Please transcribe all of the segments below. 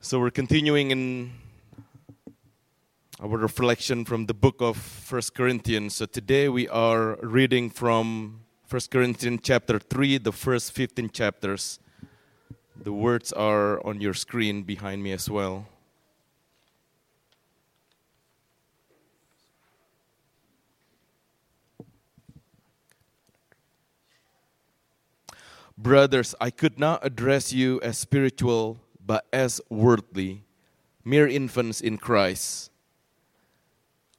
So we're continuing in our reflection from the book of First Corinthians. So today we are reading from First Corinthians chapter 3, the first 15 chapters. The words are on your screen behind me as well. Brothers, I could not address you as spiritual, but as worldly, mere infants in Christ.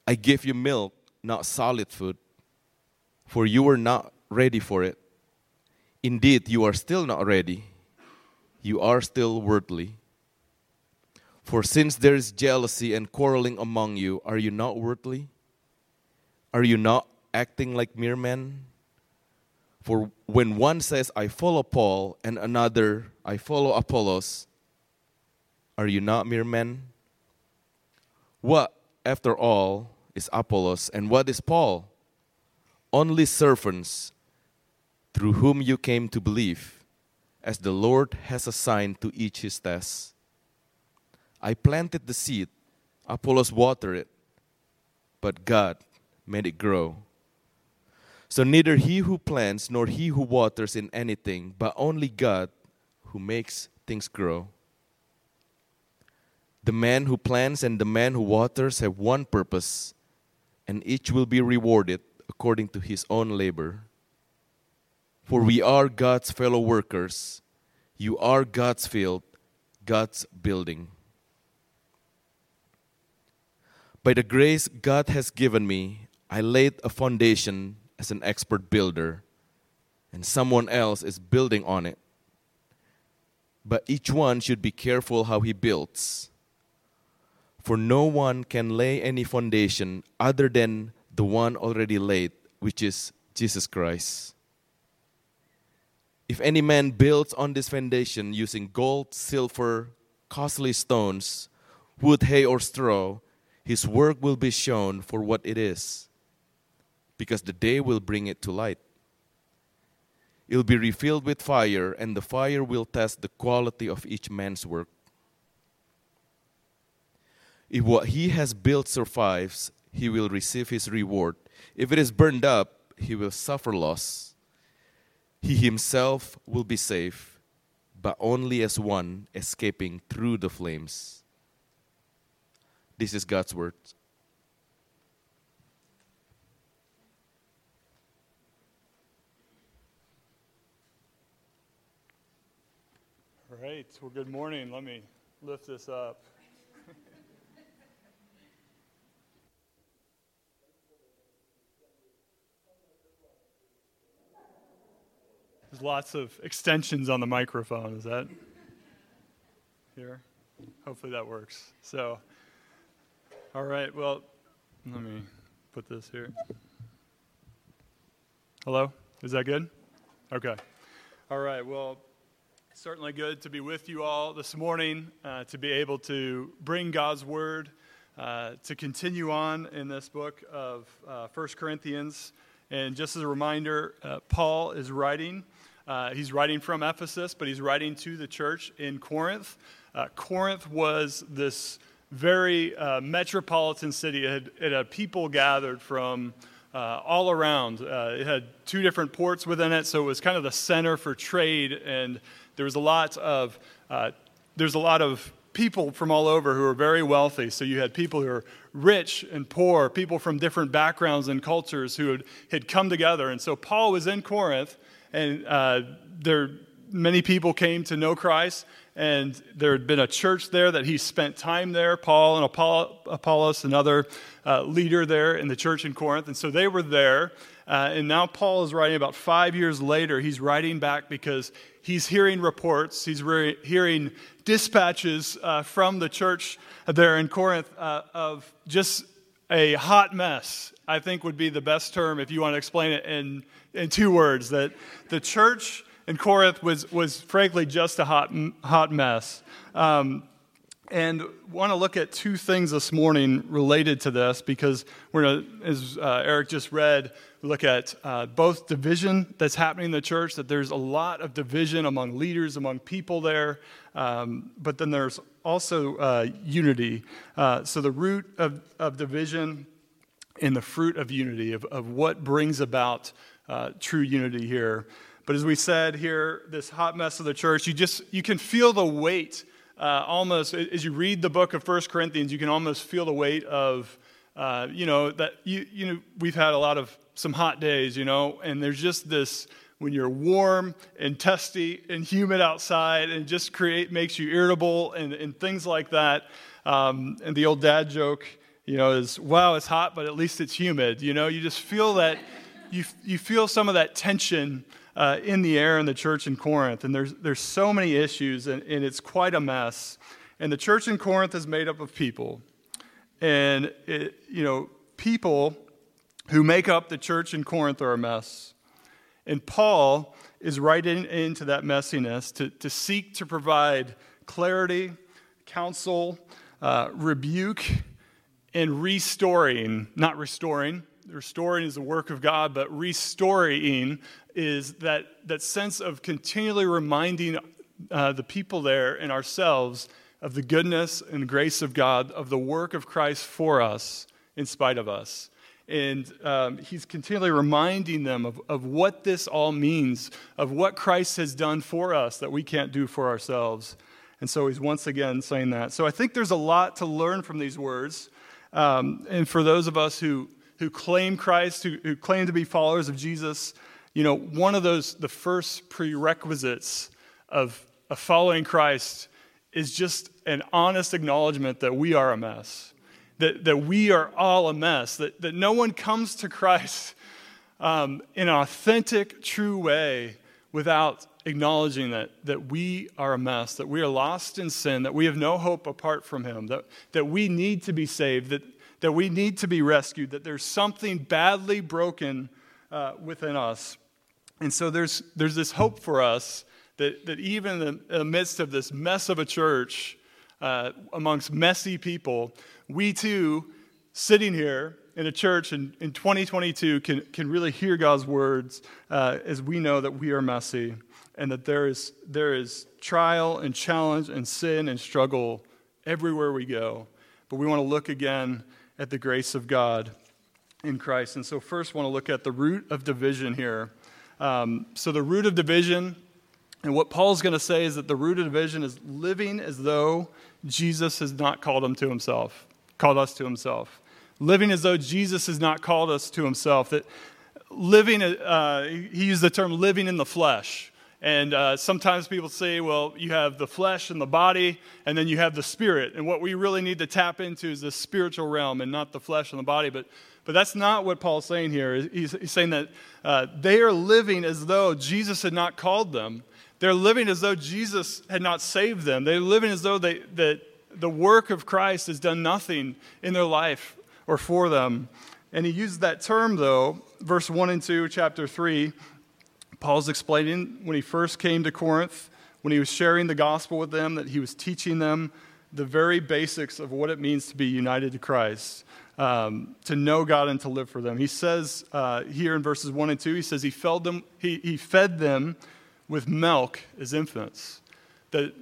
I give you milk, not solid food, for you were not ready for it. Indeed, you are still not ready. You are still worldly. For since there is jealousy and quarreling among you, are you not worldly? Are you not acting like mere men? For when one says, I follow Paul, and another, I follow Apollos, are you not mere men? What, after all, is Apollos, and what is Paul? Only servants through whom you came to believe, as the Lord has assigned to each his task. I planted the seed, Apollos watered it, but God made it grow. So neither he who plants nor he who waters in anything, but only God who makes things grow. The man who plants and the man who waters have one purpose, and each will be rewarded according to his own labor. For we are God's fellow workers. You are God's field, God's building. By the grace God has given me, I laid a foundation as an expert builder, and someone else is building on it. But each one should be careful how he builds. For no one can lay any foundation other than the one already laid, which is Jesus Christ. If any man builds on this foundation using gold, silver, costly stones, wood, hay, or straw, his work will be shown for what it is because the day will bring it to light. It'll be refilled with fire, and the fire will test the quality of each man's work. If what he has built survives, he will receive his reward. If it is burned up, he will suffer loss. He himself will be safe, but only as one escaping through the flames. This is God's word. All right. Well, good morning. Let me lift this up. There's lots of extensions on the microphone. Is that here? Hopefully that works. So, all right. Well, let me put this here. Hello? Is that good? Okay. All right. Well, certainly good to be with you all this morning, uh, to be able to bring God's word, uh, to continue on in this book of uh, 1 Corinthians. And just as a reminder, uh, Paul is writing. Uh, he's writing from Ephesus, but he's writing to the church in Corinth. Uh, Corinth was this very metropolitan city. It had, it had, people gathered from all around. it had two different ports within it, so it was kind of the center for trade and there was a lot of uh, there's a lot of people from all over who were very wealthy. So you had people who are rich and poor, people from different backgrounds and cultures who had, had come together. And so Paul was in Corinth, and uh, there many people came to know Christ. And there had been a church there that he spent time there, Paul and Apollos, another uh, leader there in the church in Corinth. And so they were there. Uh, and now Paul is writing about five years later. He's writing back because he's hearing reports, he's re- hearing dispatches uh, from the church there in Corinth uh, of just a hot mess, I think would be the best term if you want to explain it in, in two words. That the church in Corinth was, was frankly just a hot, hot mess. Um, and want to look at two things this morning related to this because we're gonna, as uh, Eric just read, look at uh, both division that's happening in the church, that there's a lot of division among leaders, among people there, um, but then there's also uh, unity. Uh, so the root of, of division and the fruit of unity, of, of what brings about uh, true unity here. But as we said here, this hot mess of the church, you just you can feel the weight uh, almost as you read the book of First Corinthians, you can almost feel the weight of, uh, you know, that you, you know, we've had a lot of some hot days, you know, and there's just this when you're warm and testy and humid outside and just create makes you irritable and, and things like that. Um, and the old dad joke, you know, is wow, it's hot, but at least it's humid. You know, you just feel that you you feel some of that tension uh, in the air in the church in Corinth. And there's, there's so many issues, and, and it's quite a mess. And the church in Corinth is made up of people. And, it, you know, people who make up the church in Corinth are a mess. And Paul is right in, into that messiness to, to seek to provide clarity, counsel, uh, rebuke, and restoring, not restoring. Restoring is the work of God, but restoring is that, that sense of continually reminding uh, the people there and ourselves of the goodness and grace of God, of the work of Christ for us in spite of us. And um, he's continually reminding them of, of what this all means, of what Christ has done for us that we can't do for ourselves. And so he's once again saying that. So I think there's a lot to learn from these words. Um, and for those of us who, who claim Christ, who, who claim to be followers of Jesus, you know, one of those, the first prerequisites of, of following Christ is just an honest acknowledgement that we are a mess, that, that we are all a mess, that, that no one comes to Christ um, in an authentic, true way without acknowledging that, that we are a mess, that we are lost in sin, that we have no hope apart from Him, that, that we need to be saved, that, that we need to be rescued, that there's something badly broken uh, within us. And so there's, there's this hope for us that, that even in the midst of this mess of a church, uh, amongst messy people, we too, sitting here in a church in, in 2022, can, can really hear God's words uh, as we know that we are messy and that there is, there is trial and challenge and sin and struggle everywhere we go. But we want to look again at the grace of God in Christ. And so, first, want to look at the root of division here. Um, so, the root of division, and what Paul's going to say is that the root of division is living as though Jesus has not called him to himself, called us to himself. Living as though Jesus has not called us to himself. That living, uh, he used the term living in the flesh. And uh, sometimes people say, well, you have the flesh and the body, and then you have the spirit. And what we really need to tap into is the spiritual realm and not the flesh and the body. But but that's not what Paul's saying here. He's, he's saying that uh, they are living as though Jesus had not called them. They're living as though Jesus had not saved them. They're living as though they, that the work of Christ has done nothing in their life or for them. And he used that term, though, verse 1 and 2, chapter 3. Paul's explaining when he first came to Corinth, when he was sharing the gospel with them, that he was teaching them the very basics of what it means to be united to Christ um, to know God and to live for them. He says uh, here in verses 1 and 2, he says he fed them, he, he fed them with milk as infants. That,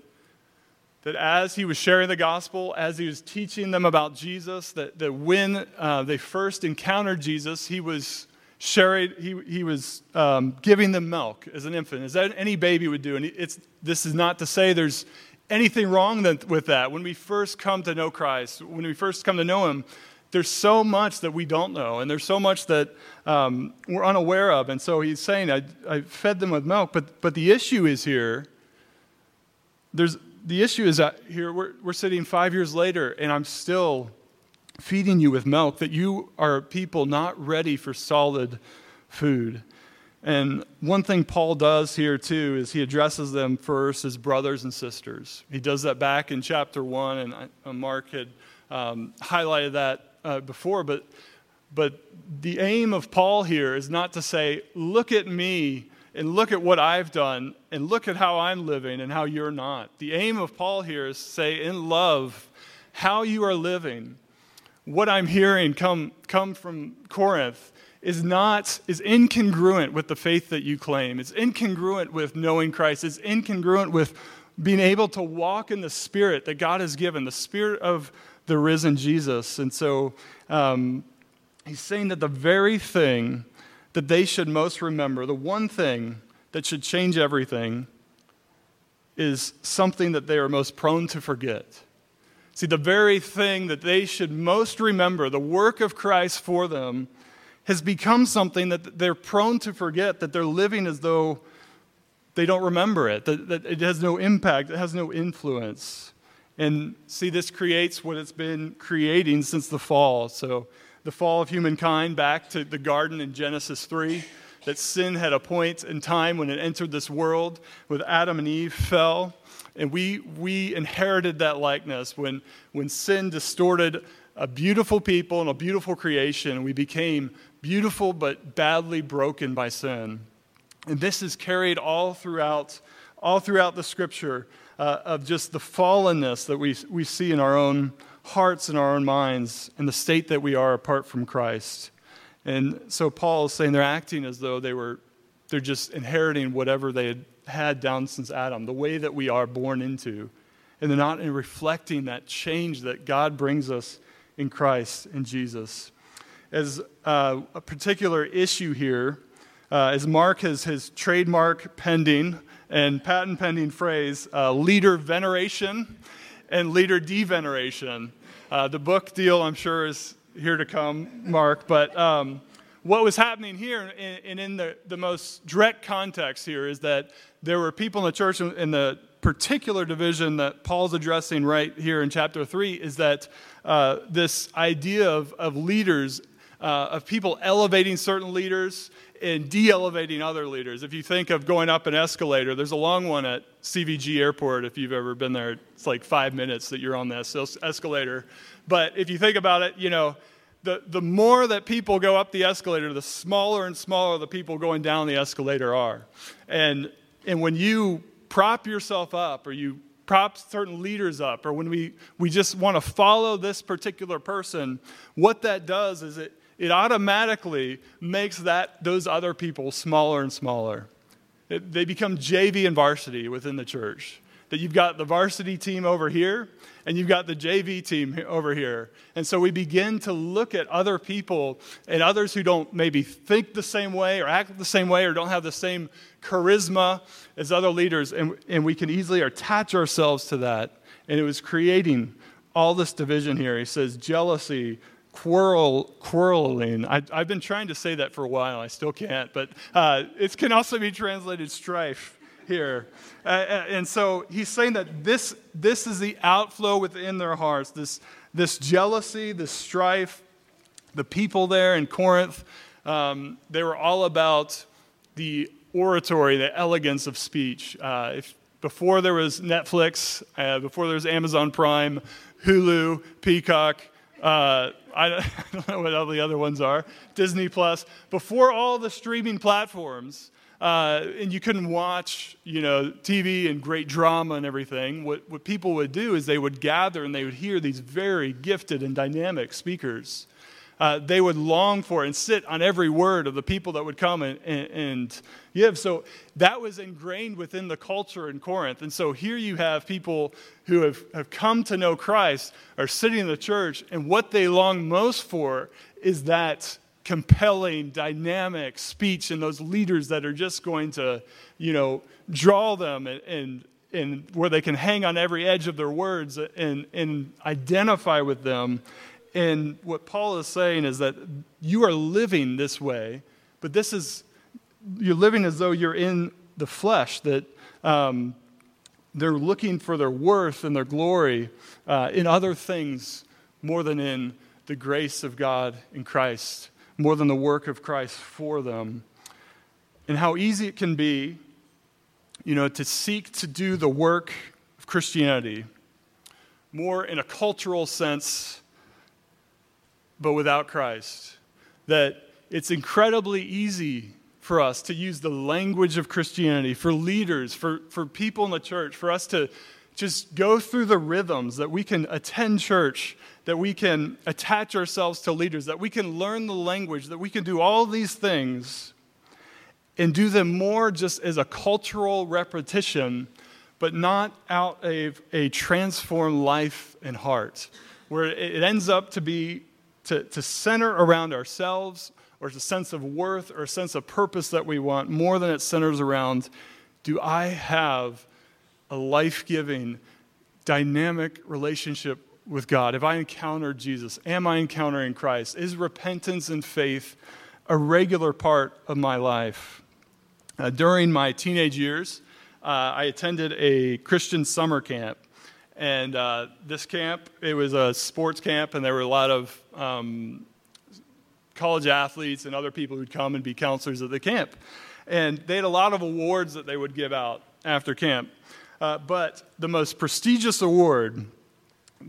that as he was sharing the gospel, as he was teaching them about Jesus, that, that when uh, they first encountered Jesus, he was sharing, he, he was um, giving them milk as an infant, as any baby would do. And it's, this is not to say there's anything wrong with that. When we first come to know Christ, when we first come to know him, there's so much that we don't know, and there's so much that um, we're unaware of. And so he's saying, I, I fed them with milk. But, but the issue is here, there's, the issue is that here we're, we're sitting five years later, and I'm still feeding you with milk, that you are people not ready for solid food. And one thing Paul does here too is he addresses them first as brothers and sisters. He does that back in chapter one, and uh, Mark had um, highlighted that uh, before, but, but the aim of Paul here is not to say, look at me and look at what I've done and look at how I'm living and how you're not. The aim of Paul here is to say, in love, how you are living, what I'm hearing come, come from Corinth is not is incongruent with the faith that you claim. It's incongruent with knowing Christ. It's incongruent with being able to walk in the spirit that God has given, the spirit of the risen Jesus. And so um, he's saying that the very thing that they should most remember, the one thing that should change everything, is something that they are most prone to forget. See, the very thing that they should most remember, the work of Christ for them, has become something that they're prone to forget, that they're living as though they don't remember it, that, that it has no impact, it has no influence. And see, this creates what it's been creating since the fall. So, the fall of humankind back to the garden in Genesis 3, that sin had a point in time when it entered this world, with Adam and Eve fell. And we, we inherited that likeness when, when sin distorted a beautiful people and a beautiful creation. We became beautiful but badly broken by sin. And this is carried all throughout, all throughout the scripture uh, of just the fallenness that we, we see in our own hearts and our own minds and the state that we are apart from Christ. And so Paul is saying they're acting as though they were, they're just inheriting whatever they had had down since Adam, the way that we are born into. And they're not reflecting that change that God brings us in Christ in Jesus. As uh, a particular issue here, uh, as Mark has his trademark pending and patent pending phrase, uh, leader veneration and leader deveneration. Uh, the book deal, I'm sure, is here to come, Mark, but um, what was happening here, and in the, the most direct context here, is that there were people in the church in the particular division that Paul's addressing right here in chapter 3 is that uh, this idea of, of leaders, uh, of people elevating certain leaders and de elevating other leaders. If you think of going up an escalator, there's a long one at CVG Airport if you've ever been there. It's like five minutes that you're on this escalator. But if you think about it, you know, the, the more that people go up the escalator, the smaller and smaller the people going down the escalator are. And, and when you prop yourself up or you prop certain leaders up or when we, we just want to follow this particular person, what that does is it, it automatically makes that, those other people smaller and smaller. It, they become JV and varsity within the church. That you've got the varsity team over here, and you've got the JV team over here. And so we begin to look at other people and others who don't maybe think the same way or act the same way or don't have the same charisma as other leaders, and, and we can easily attach ourselves to that. And it was creating all this division here. He says jealousy, quarrel, quarreling. I, have been trying to say that for a while. I still can't, but uh, it can also be translated strife here. Uh, and so he's saying that this, this is the outflow within their hearts, this, this jealousy, this strife. The people there in Corinth, um, they were all about the oratory, the elegance of speech. Uh, if, before there was Netflix, uh, before there was Amazon Prime, Hulu, Peacock, uh, I, don't know what all the other ones are, Disney Plus, before all the streaming platforms, uh, and you couldn't watch, you know, TV and great drama and everything. What, what people would do is they would gather and they would hear these very gifted and dynamic speakers. Uh, they would long for and sit on every word of the people that would come and, and, and, give. So that was ingrained within the culture in Corinth. And so here you have people who have, have come to know Christ, are sitting in the church, and what they long most for is that compelling, dynamic speech and those leaders that are just going to, you know, draw them and, and, and where they can hang on every edge of their words and, and identify with them. And what Paul is saying is that you are living this way, but this is, you're living as though you're in the flesh, that um, they're looking for their worth and their glory uh, in other things more than in the grace of God in Christ more than the work of Christ for them. And how easy it can be, you know, to seek to do the work of Christianity more in a cultural sense, but without Christ. That it's incredibly easy for us to use the language of Christianity, for leaders, for, for people in the church, for us to, just go through the rhythms, that we can attend church, that we can attach ourselves to leaders, that we can learn the language, that we can do all these things and do them more just as a cultural repetition, but not out of a transformed life and heart, where it ends up to be to, to center around ourselves or a sense of worth or a sense of purpose that we want more than it centers around do I have a life giving, dynamic relationship with God? Have I encountered Jesus? Am I encountering Christ? Is repentance and faith a regular part of my life? Uh, during my teenage years, uh, I attended a Christian summer camp. And uh, this camp, it was a sports camp, and there were a lot of um, college athletes and other people who'd come and be counselors at the camp. And they had a lot of awards that they would give out after camp. Uh, but the most prestigious award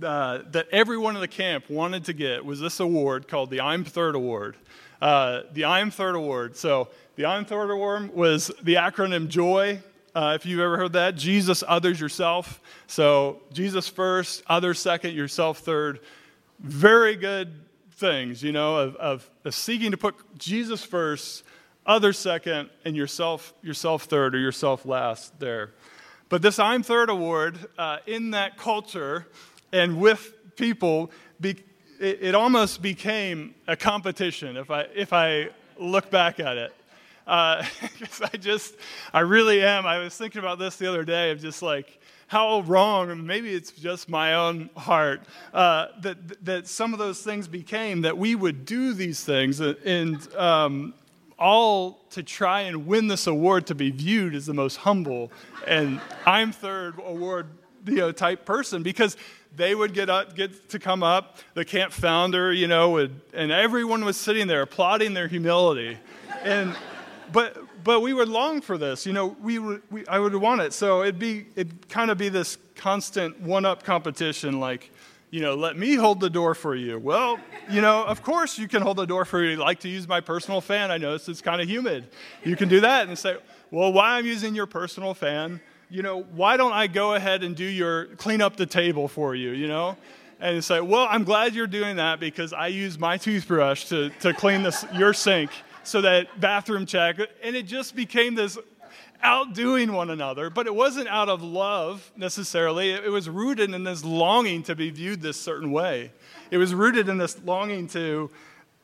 uh, that everyone in the camp wanted to get was this award called the I'm Third Award. Uh, the I'm Third Award. So the I'm Third Award was the acronym JOY. Uh, if you've ever heard that, Jesus, others, yourself. So Jesus first, others second, yourself third. Very good things, you know, of, of, of seeking to put Jesus first, others second, and yourself, yourself third or yourself last there. But this I'm Third award uh, in that culture and with people, be, it, it, almost became a competition if I, if I look back at it. Uh, I just, I really am. I was thinking about this the other day of just like, how wrong, maybe it's just my own heart, uh, that, that some of those things became that we would do these things and um, all to try and win this award to be viewed as the most humble and I'm third award you know, type person because they would get up, get to come up. The camp founder, you know, would, and everyone was sitting there applauding their humility, and but but we would long for this. You know, we, would, we I would want it. So it'd be it'd kind of be this constant one-up competition, like, you know, let me hold the door for you. Well, you know, of course you can hold the door for you. like to use my personal fan. I notice it's kind of humid. You can do that and say, well, why I'm using your personal fan? You know, why don't I go ahead and do your clean up the table for you? You know. And say, well, I'm glad you're doing that because I use my toothbrush to, to clean this, your sink so that bathroom check. And it just became this outdoing one another, but it wasn't out of love necessarily. It was rooted in this longing to be viewed this certain way. It was rooted in this longing to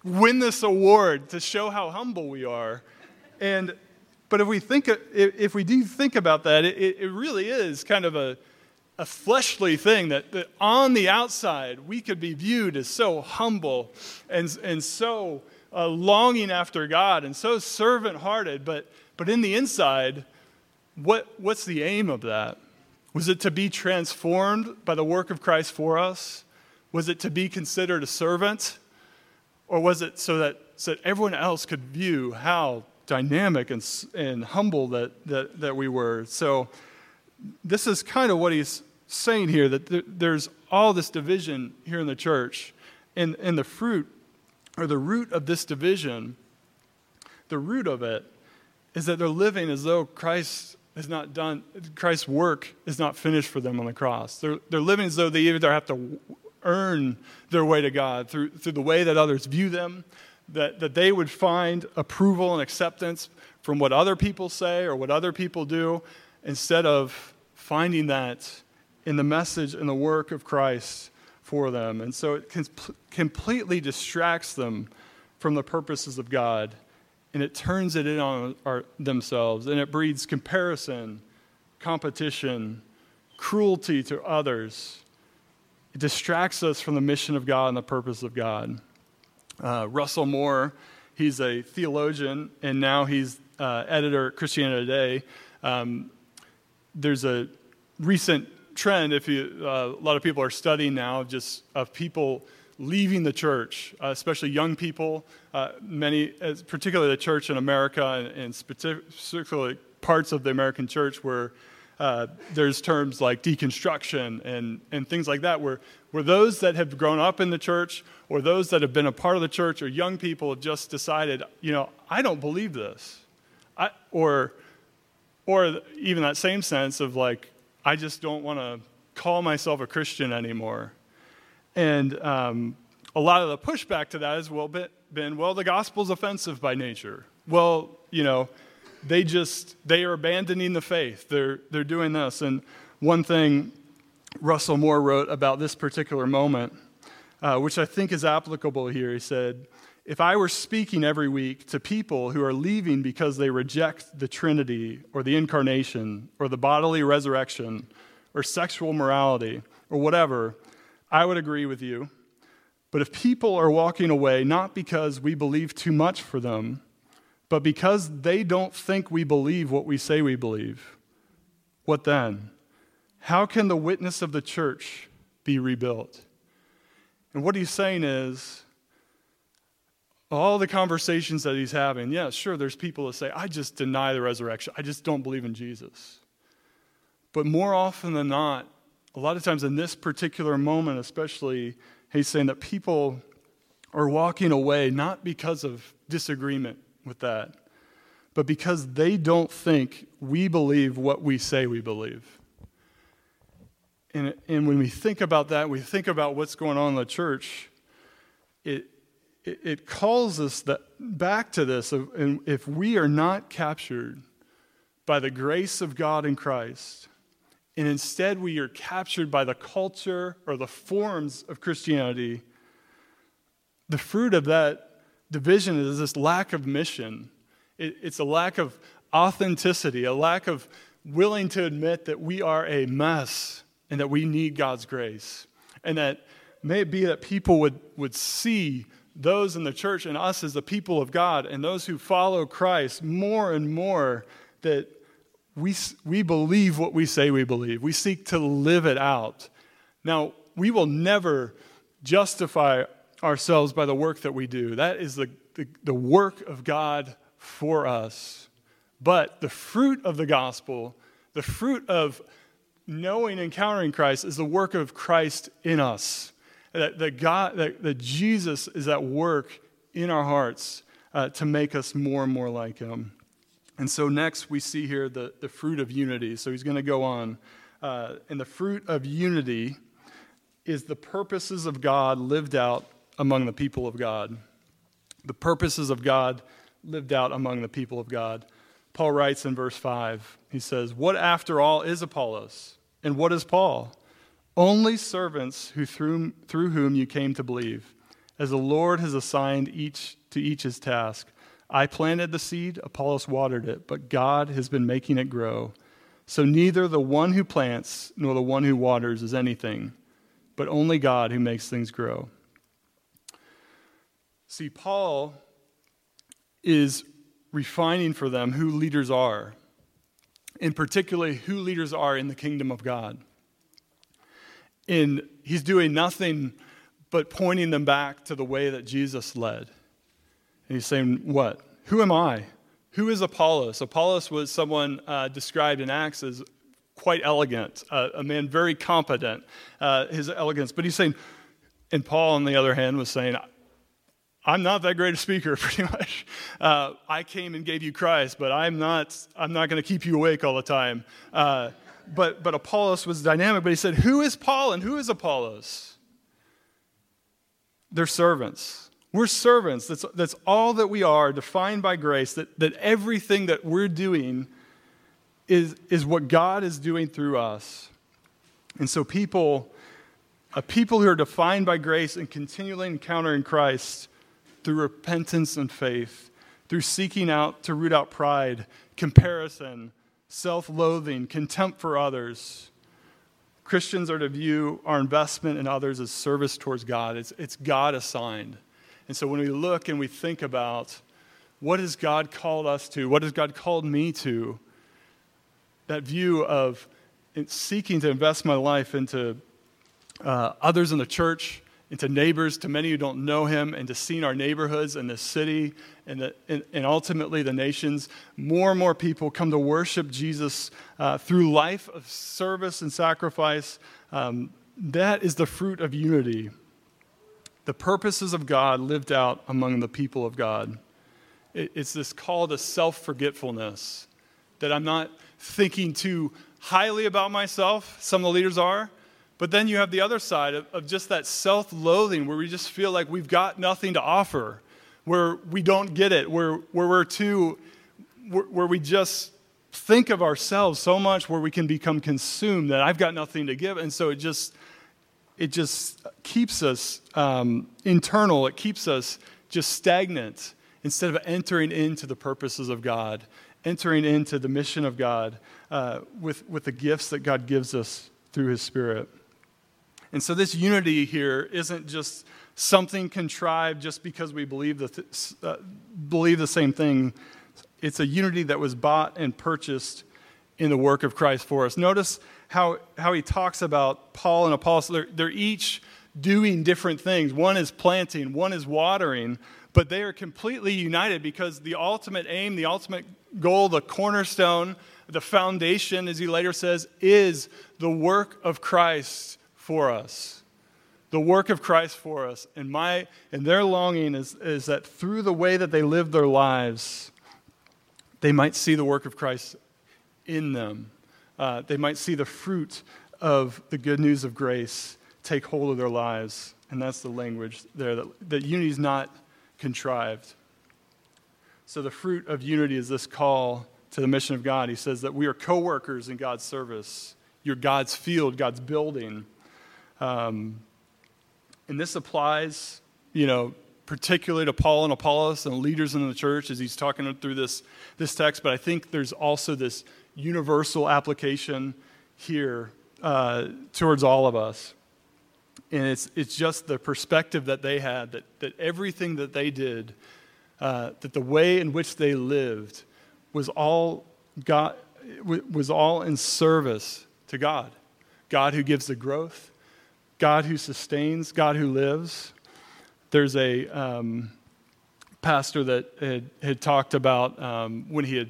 win this award, to show how humble we are. And but if we think if we do think about that, it, it really is kind of a, a fleshly thing that, that on the outside we could be viewed as so humble and, and so uh, longing after God and so servant hearted, but, but in the inside, what, what's the aim of that? Was it to be transformed by the work of Christ for us? Was it to be considered a servant? Or was it so that, so that everyone else could view how dynamic and, and humble that, that, that we were? So, this is kind of what he's saying here that there's all this division here in the church. And, and the fruit or the root of this division, the root of it is that they're living as though Christ has not done, Christ's work is not finished for them on the cross. They're, they're living as though they either have to earn their way to God through, through the way that others view them, that, that they would find approval and acceptance from what other people say or what other people do, instead of finding that in the message and the work of Christ for them. And so it completely distracts them from the purposes of God and it turns it in on our, themselves and it breeds comparison, competition, cruelty to others. It distracts us from the mission of God and the purpose of God. Uh, Russell Moore, he's a theologian and now he's uh, editor at Christianity Today. Um, there's a recent trend, if you, uh, a lot of people are studying now, just of people leaving the church, uh, especially young people, uh, many, particularly the church in America and, and particularly parts of the American church where uh, there's terms like deconstruction and, and things like that, where, where those that have grown up in the church or those that have been a part of the church or young people have just decided, you know, I don't believe this. I, or, or even that same sense of like, I just don't want to call myself a Christian anymore. And um, a lot of the pushback to that has well been, well, the gospel's offensive by nature. Well, you know, they just they are abandoning the faith. They're they're doing this. And one thing Russell Moore wrote about this particular moment, uh, which I think is applicable here. He said, "If I were speaking every week to people who are leaving because they reject the Trinity or the Incarnation or the bodily resurrection or sexual morality or whatever, I would agree with you." But if people are walking away not because we believe too much for them, but because they don't think we believe what we say we believe, what then? How can the witness of the church be rebuilt? And what he's saying is, all the conversations that he's having, yeah, sure, there's people that say, I just deny the resurrection. I just don't believe in Jesus. But more often than not, a lot of times in this particular moment, especially He's saying that people are walking away not because of disagreement with that, but because they don't think we believe what we say we believe. And, and when we think about that, we think about what's going on in the church, it, it, it calls us that, back to this. And if we are not captured by the grace of God in Christ, and instead we are captured by the culture or the forms of Christianity, the fruit of that division is this lack of mission. It, it's a lack of authenticity, a lack of willing to admit that we are a mess and that we need God's grace. And that may it be that people would, would see those in the church and us as the people of God and those who follow Christ more and more that we, we believe what we say we believe. We seek to live it out. Now, we will never justify ourselves by the work that we do. That is the, the, the work of God for us. But the fruit of the gospel, the fruit of knowing and encountering Christ, is the work of Christ in us. That, that, God, that, that Jesus is at work in our hearts uh, to make us more and more like Him. And so next we see here the, the fruit of unity. So he's going to go on. Uh, and the fruit of unity is the purposes of God lived out among the people of God. The purposes of God lived out among the people of God. Paul writes in verse 5, he says, What after all is Apollos? And what is Paul? Only servants who through, through whom you came to believe, as the Lord has assigned each to each his task. I planted the seed, Apollos watered it, but God has been making it grow. So neither the one who plants nor the one who waters is anything, but only God who makes things grow. See, Paul is refining for them who leaders are, and particularly who leaders are in the kingdom of God. And he's doing nothing but pointing them back to the way that Jesus led. And he's saying, What? Who am I? Who is Apollos? Apollos was someone uh, described in Acts as quite elegant, uh, a man very competent, uh, his elegance. But he's saying, and Paul, on the other hand, was saying, I'm not that great a speaker, pretty much. Uh, I came and gave you Christ, but I'm not, I'm not going to keep you awake all the time. Uh, but, but Apollos was dynamic, but he said, Who is Paul and who is Apollos? They're servants. We're servants. That's, that's all that we are, defined by grace, that, that everything that we're doing is, is what God is doing through us. And so, people, a people who are defined by grace and continually encountering Christ through repentance and faith, through seeking out to root out pride, comparison, self loathing, contempt for others. Christians are to view our investment in others as service towards God. It's, it's God assigned. And so when we look and we think about what has God called us to, what has God called me to, that view of seeking to invest my life into uh, others in the church, into neighbors, to many who don't know Him, and to seeing our neighborhoods and the city and, the, and, and, ultimately the nations, more and more people come to worship Jesus uh, through life of service and sacrifice. Um, that is the fruit of unity the purposes of God lived out among the people of God. It's this call to self forgetfulness that I'm not thinking too highly about myself. Some of the leaders are, But then you have the other side of, of just that self loathing where we just feel like we've got nothing to offer, where we don't get it, where, where we're too, where, where we just think of ourselves so much where we can become consumed that I've got nothing to give. And so it just, it just keeps us um, internal, it keeps us just stagnant instead of entering into the purposes of God, entering into the mission of God uh, with, with the gifts that God gives us through His Spirit. And so this unity here isn't just something contrived just because we believe the, th- uh, believe the same thing. It's a unity that was bought and purchased in the work of Christ for us. Notice how, how he talks about Paul and Apollos. They're, they're each doing different things. One is planting, one is watering, but they are completely united because the ultimate aim, the ultimate goal, the cornerstone, the foundation, as he later says, is the work of Christ for us. The work of Christ for us. And, my, and their longing is, is that through the way that they live their lives, they might see the work of Christ in them. Uh, they might see the fruit of the good news of grace take hold of their lives. And that's the language there that, that unity is not contrived. So, the fruit of unity is this call to the mission of God. He says that we are co workers in God's service. You're God's field, God's building. Um, and this applies, you know, particularly to Paul and Apollos and leaders in the church as he's talking through this, this text, but I think there's also this universal application here uh, towards all of us. And it's, it's just the perspective that they had that, that everything that they did, uh, that the way in which they lived was all, God, was all in service to God. God who gives the growth, God who sustains, God who lives. There's a um, pastor that had, had talked about um, when he had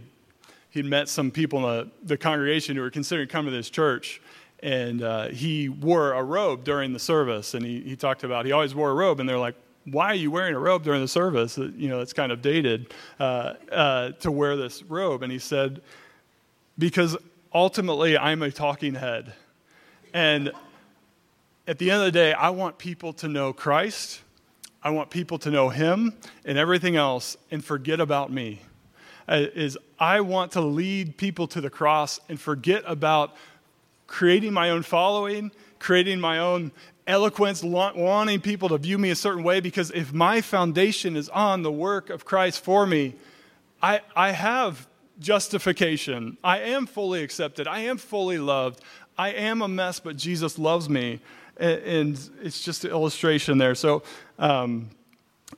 he'd met some people in the, the congregation who were considering coming to this church and uh, he wore a robe during the service and he, he talked about he always wore a robe and they're like why are you wearing a robe during the service you know it's kind of dated uh, uh, to wear this robe and he said because ultimately i'm a talking head and at the end of the day, I want people to know Christ. I want people to know Him and everything else and forget about me. Uh, is I want to lead people to the cross and forget about creating my own following, creating my own eloquence, wanting people to view me a certain way, because if my foundation is on the work of Christ for me, I, I have justification. I am fully accepted. I am fully loved. I am a mess, but Jesus loves me and it's just an illustration there. So um,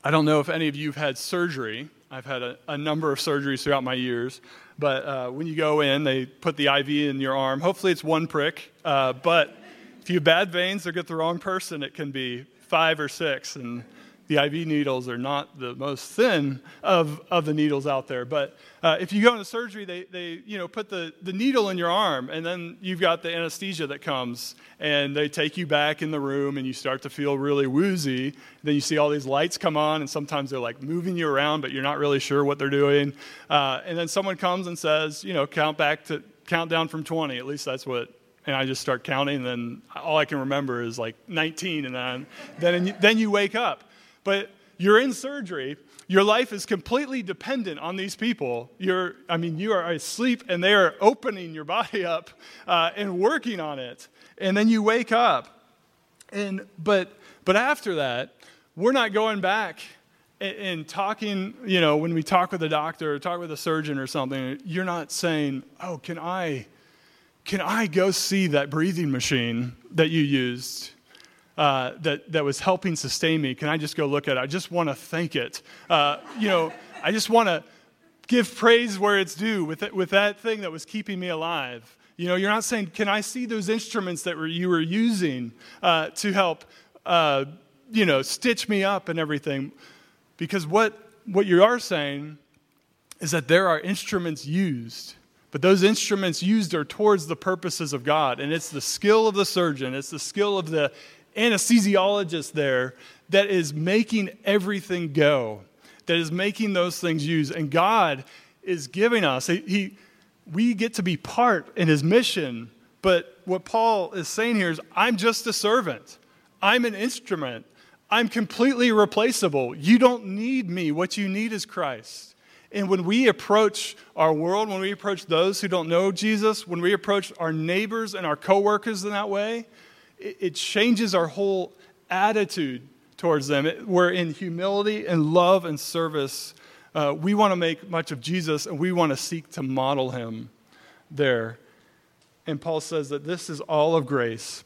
I don't know if any of you have had surgery. I've had a, a number of surgeries throughout my years, but uh, when you go in, they put the IV in your arm. Hopefully, it's one prick, uh, but if you have bad veins or get the wrong person, it can be five or six, and the IV needles are not the most thin of, of the needles out there. But uh, if you go into surgery, they, they you know, put the, the needle in your arm, and then you've got the anesthesia that comes, and they take you back in the room, and you start to feel really woozy. Then you see all these lights come on, and sometimes they're like moving you around, but you're not really sure what they're doing. Uh, and then someone comes and says, you know, count back to count down from 20. At least that's what and I just start counting, and then all I can remember is like 19, and then then, then you wake up. But you're in surgery. Your life is completely dependent on these people. You're, I mean, you are asleep and they are opening your body up uh, and working on it. And then you wake up. And, but, but after that, we're not going back and, and talking, you know, when we talk with a doctor or talk with a surgeon or something, you're not saying, oh, can I, can I go see that breathing machine that you used? Uh, that, that was helping sustain me. Can I just go look at it? I just want to thank it. Uh, you know, I just want to give praise where it's due with, it, with that thing that was keeping me alive. You know, you're not saying, can I see those instruments that were, you were using uh, to help, uh, you know, stitch me up and everything? Because what, what you are saying is that there are instruments used but those instruments used are towards the purposes of God. And it's the skill of the surgeon, it's the skill of the anesthesiologist there that is making everything go, that is making those things use. And God is giving us, he, we get to be part in his mission, But what Paul is saying here is, I'm just a servant, I'm an instrument. I'm completely replaceable. You don't need me. What you need is Christ. And when we approach our world, when we approach those who don't know Jesus, when we approach our neighbors and our coworkers in that way, it, changes our whole attitude towards them. We're in humility and love and service. Uh, we want to make much of Jesus and we want to seek to model him there. And Paul says that this is all of grace.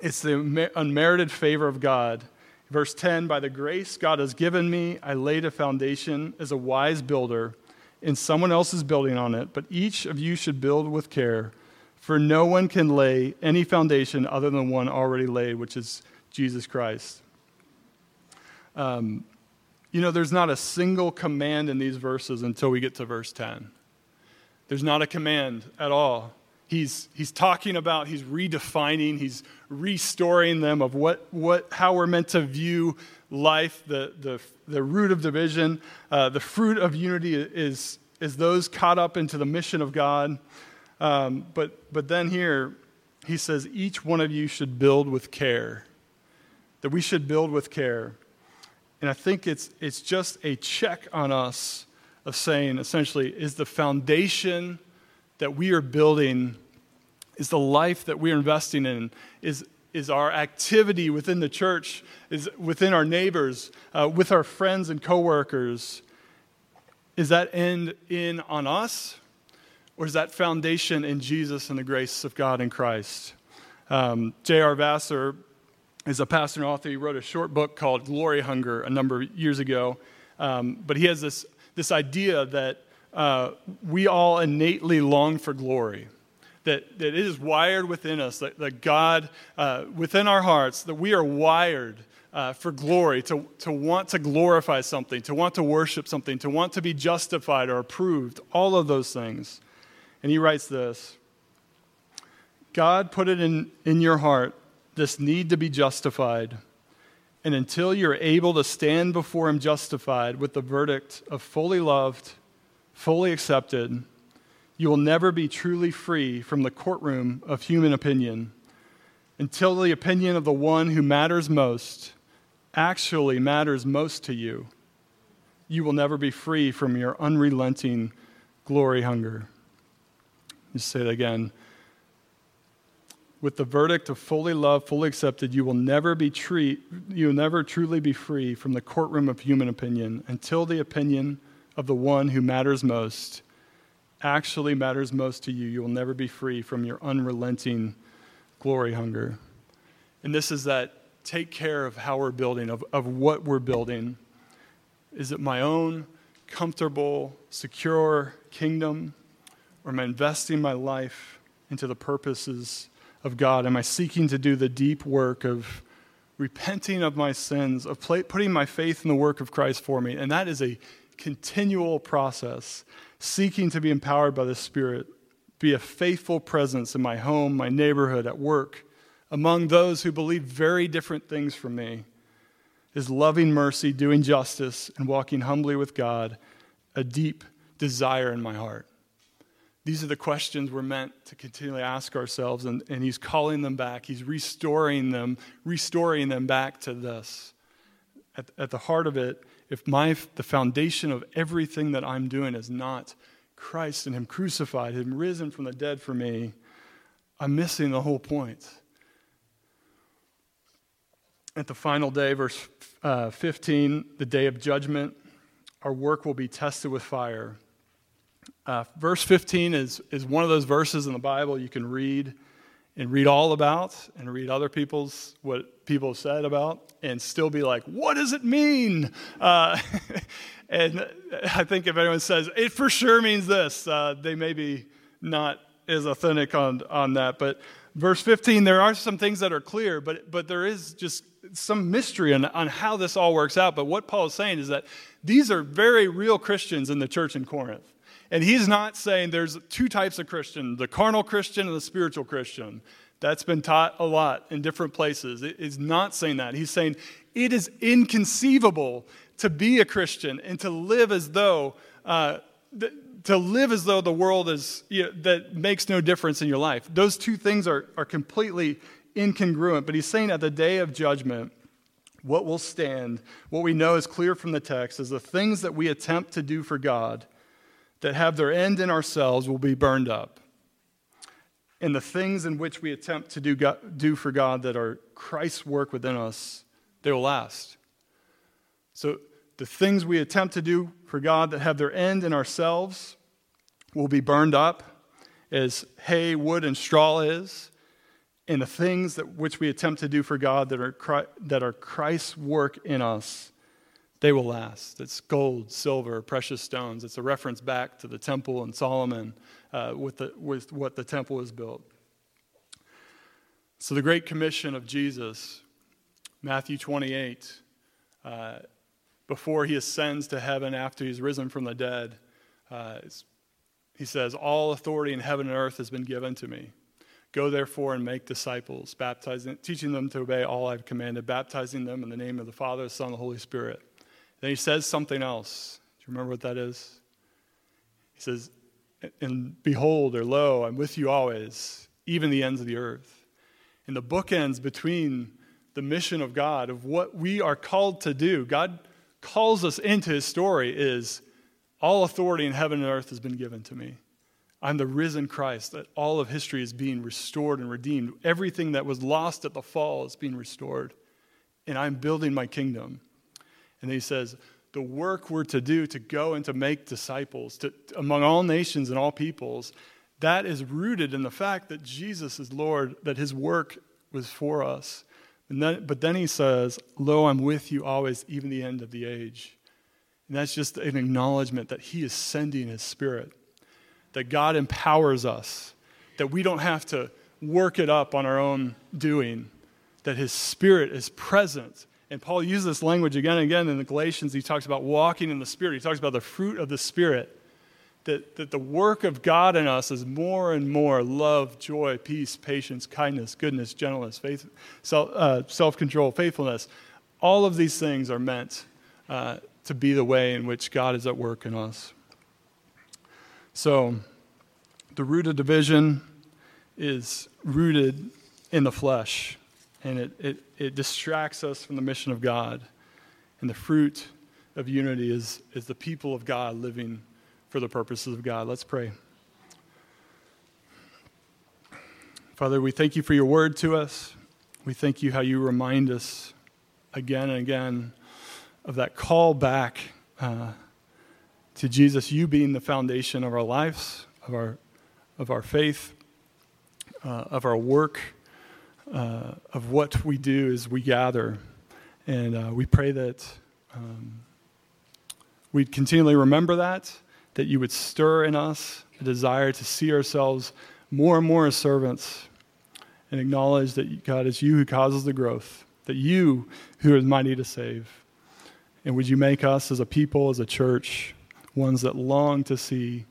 It's the unmerited favor of God. Verse 10 By the grace God has given me, I laid a foundation as a wise builder, and someone else is building on it, but each of you should build with care, for no one can lay any foundation other than one already laid, which is Jesus Christ. Um, you know, there's not a single command in these verses until we get to verse 10. There's not a command at all he's, he's talking about, he's redefining, he's restoring them of what, what, how we're meant to view life, the, the, the root of division. Uh, the fruit of unity is, is those caught up into the mission of God. Um, but, but then here, he says, each one of you should build with care. That we should build with care. And I think it's, it's just a check on us of saying, essentially, is the foundation that we are building is the life that we're investing in, is, is our activity within the church, is within our neighbors, uh, with our friends and coworkers. Is that end in on us? Or is that foundation in Jesus and the grace of God in Christ? Um, J.R. Vassar is a pastor and author. He wrote a short book called Glory Hunger a number of years ago. Um, but he has this, this idea that uh, we all innately long for glory that, that it is wired within us, that, that God, uh, within our hearts, that we are wired uh, for glory, to, to want to glorify something, to want to worship something, to want to be justified or approved, all of those things. And he writes this God put it in, in your heart, this need to be justified. And until you're able to stand before him justified with the verdict of fully loved, fully accepted, you will never be truly free from the courtroom of human opinion until the opinion of the one who matters most actually matters most to you. You will never be free from your unrelenting glory hunger. Just say it again. With the verdict of fully loved, fully accepted, you will never be treat, you will never truly be free from the courtroom of human opinion until the opinion of the one who matters most actually matters most to you, you will never be free from your unrelenting glory hunger. And this is that take care of how we're building, of, of what we're building. Is it my own comfortable, secure kingdom? Or am I investing my life into the purposes of God? Am I seeking to do the deep work of repenting of my sins, of putting my faith in the work of Christ for me? And that is a continual process seeking to be empowered by the Spirit, be a faithful presence in my home, my neighborhood, at work, among those who believe very different things from me, is loving mercy, doing justice, and walking humbly with God, a deep desire in my heart. These are the questions we're meant to continually ask ourselves, and, and he's calling them back. He's restoring them, restoring them back to this. At, at the heart of it if my, the foundation of everything that I'm doing is not Christ and Him crucified, Him risen from the dead for me, I'm missing the whole point. At the final day, verse uh, 15, the day of judgment, our work will be tested with fire. Uh, verse 15 is, is one of those verses in the Bible you can read and read all about and read other people's what people have said about and still be like what does it mean? Uh, and i think if anyone says it for sure means this uh, they may be not as authentic on, on that. But verse 15 there are some things that are clear but, but there is just some mystery on, on how this all works out. But what paul is saying is that these are very real christians in the church in corinth and he's not saying there's two types of Christian the carnal Christian and the spiritual Christian. That's been taught a lot in different places. He's not saying that. He's saying it is inconceivable to be a Christian and to live as though uh, to live as though the world is, you know, that makes no difference in your life. Those two things are, are completely incongruent. But he's saying at the day of judgment, what will stand, what we know is clear from the text, is the things that we attempt to do for God that have their end in ourselves will be burned up. And the things in which we attempt to do, God, do for God that are Christ's work within us, they will last. So the things we attempt to do for God that have their end in ourselves will be burned up as hay, wood, and straw is. And the things that which we attempt to do for God that are, that are Christ's work in us, they will last. It's gold, silver, precious stones. It's a reference back to the temple and Solomon uh, with, the, with what the temple was built. So, the Great Commission of Jesus, Matthew 28, uh, before he ascends to heaven after he's risen from the dead, uh, he says, All authority in heaven and earth has been given to me. Go therefore and make disciples, baptizing, teaching them to obey all I've commanded, baptizing them in the name of the Father, the Son, and the Holy Spirit. Then he says something else. Do you remember what that is? He says, And behold, or lo, I'm with you always, even the ends of the earth. And the bookends between the mission of God, of what we are called to do, God calls us into his story is all authority in heaven and earth has been given to me. I'm the risen Christ, that all of history is being restored and redeemed. Everything that was lost at the fall is being restored. And I'm building my kingdom. And he says, the work we're to do to go and to make disciples to, among all nations and all peoples, that is rooted in the fact that Jesus is Lord, that his work was for us. Then, but then he says, Lo, I'm with you always, even the end of the age. And that's just an acknowledgement that he is sending his spirit, that God empowers us, that we don't have to work it up on our own doing, that his spirit is present. And Paul uses this language again and again in the Galatians. He talks about walking in the spirit, he talks about the fruit of the spirit that, that the work of God in us is more and more love, joy, peace, patience, kindness, goodness, gentleness, faith, self, uh, self-control, faithfulness. All of these things are meant uh, to be the way in which God is at work in us. So, the root of division is rooted in the flesh, and it, it, it distracts us from the mission of God. And the fruit of unity is, is the people of God living for the purposes of God. Let's pray. Father, we thank you for your word to us. We thank you how you remind us again and again of that call back uh, to Jesus, you being the foundation of our lives, of our, of our faith, uh, of our work, uh, of what we do as we gather. And uh, we pray that um, we'd continually remember that that you would stir in us a desire to see ourselves more and more as servants and acknowledge that God is you who causes the growth, that you who is mighty to save. And would you make us as a people, as a church, ones that long to see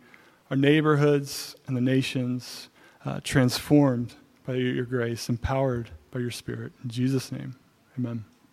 our neighborhoods and the nations uh, transformed by your grace, empowered by your Spirit. In Jesus' name, amen.